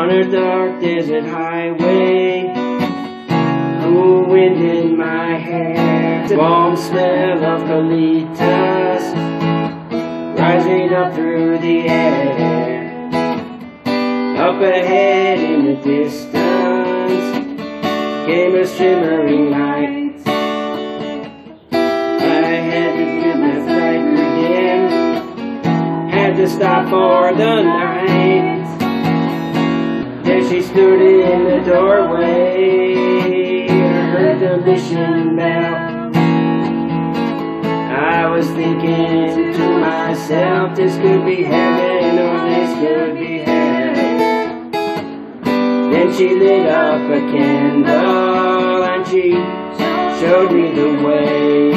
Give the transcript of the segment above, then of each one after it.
on a dark desert highway. Cool wind in my hair, warm smell of colitas rising up through the air. Up ahead in the distance came a shimmering light. I had to again, had to stop for the night. She stood in the doorway, I heard the mission bell. I was thinking to myself, this could be heaven or this could be hell. Then she lit up a candle and she showed me the way.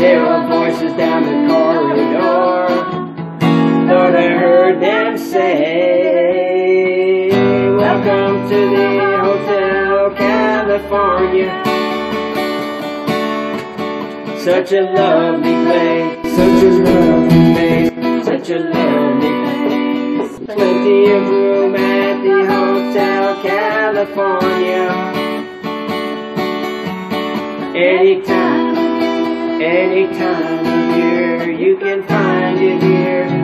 There were voices down the corridor, thought I heard them say, Welcome to the Hotel California. Such a lovely place, such a lovely place, such a lovely place. Plenty of room at the Hotel California. Anytime, any time of year, you can find it here.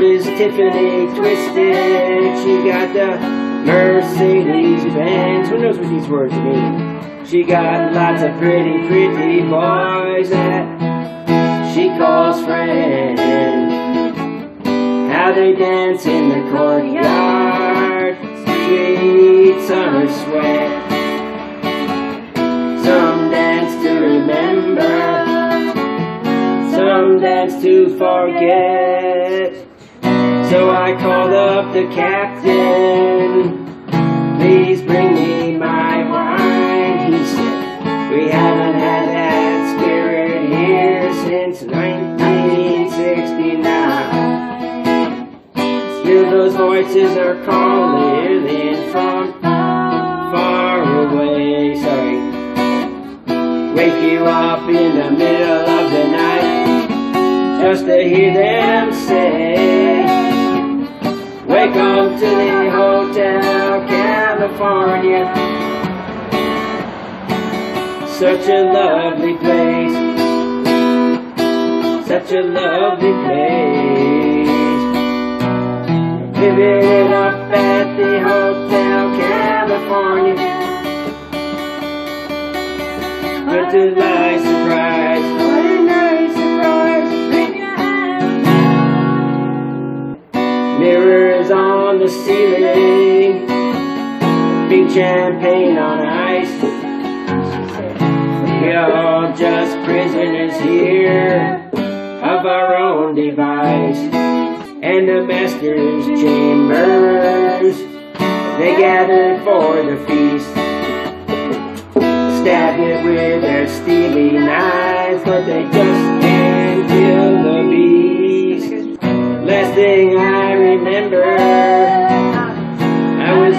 Mind is Tiffany twisted. She got the Mercedes Benz. Who knows what these words mean? She got lots of pretty, pretty boys that she calls friends. How they dance in the courtyard, sweet summer sweat. Some dance to remember, some dance to forget. So I called up the captain, please bring me my wine. He said, we haven't had that spirit here since 1969. Still those voices are calling in from far away. Sorry. Wake you up in the middle of the night just to hear them say, Welcome to the Hotel California. Such a lovely place. Such a lovely place. Living it up at the Hotel California. What a nice the ceiling. Big champagne on ice. We are all just prisoners here of our own device. And the master's chambers, they gathered for the feast. Stabbed it with their steely knives, but they just can't kill the beast. Last thing I remember,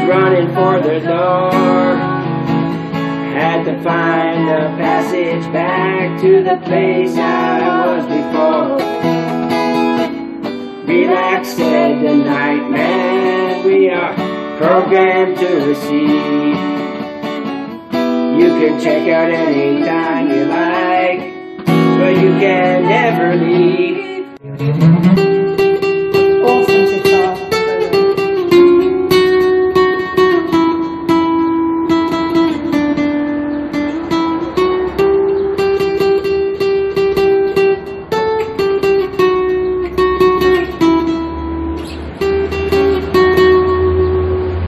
running for the door. Had to find a passage back to the place I was before. Relax, said the night man. We are programmed to receive. You can check out anytime you like, but you can never leave.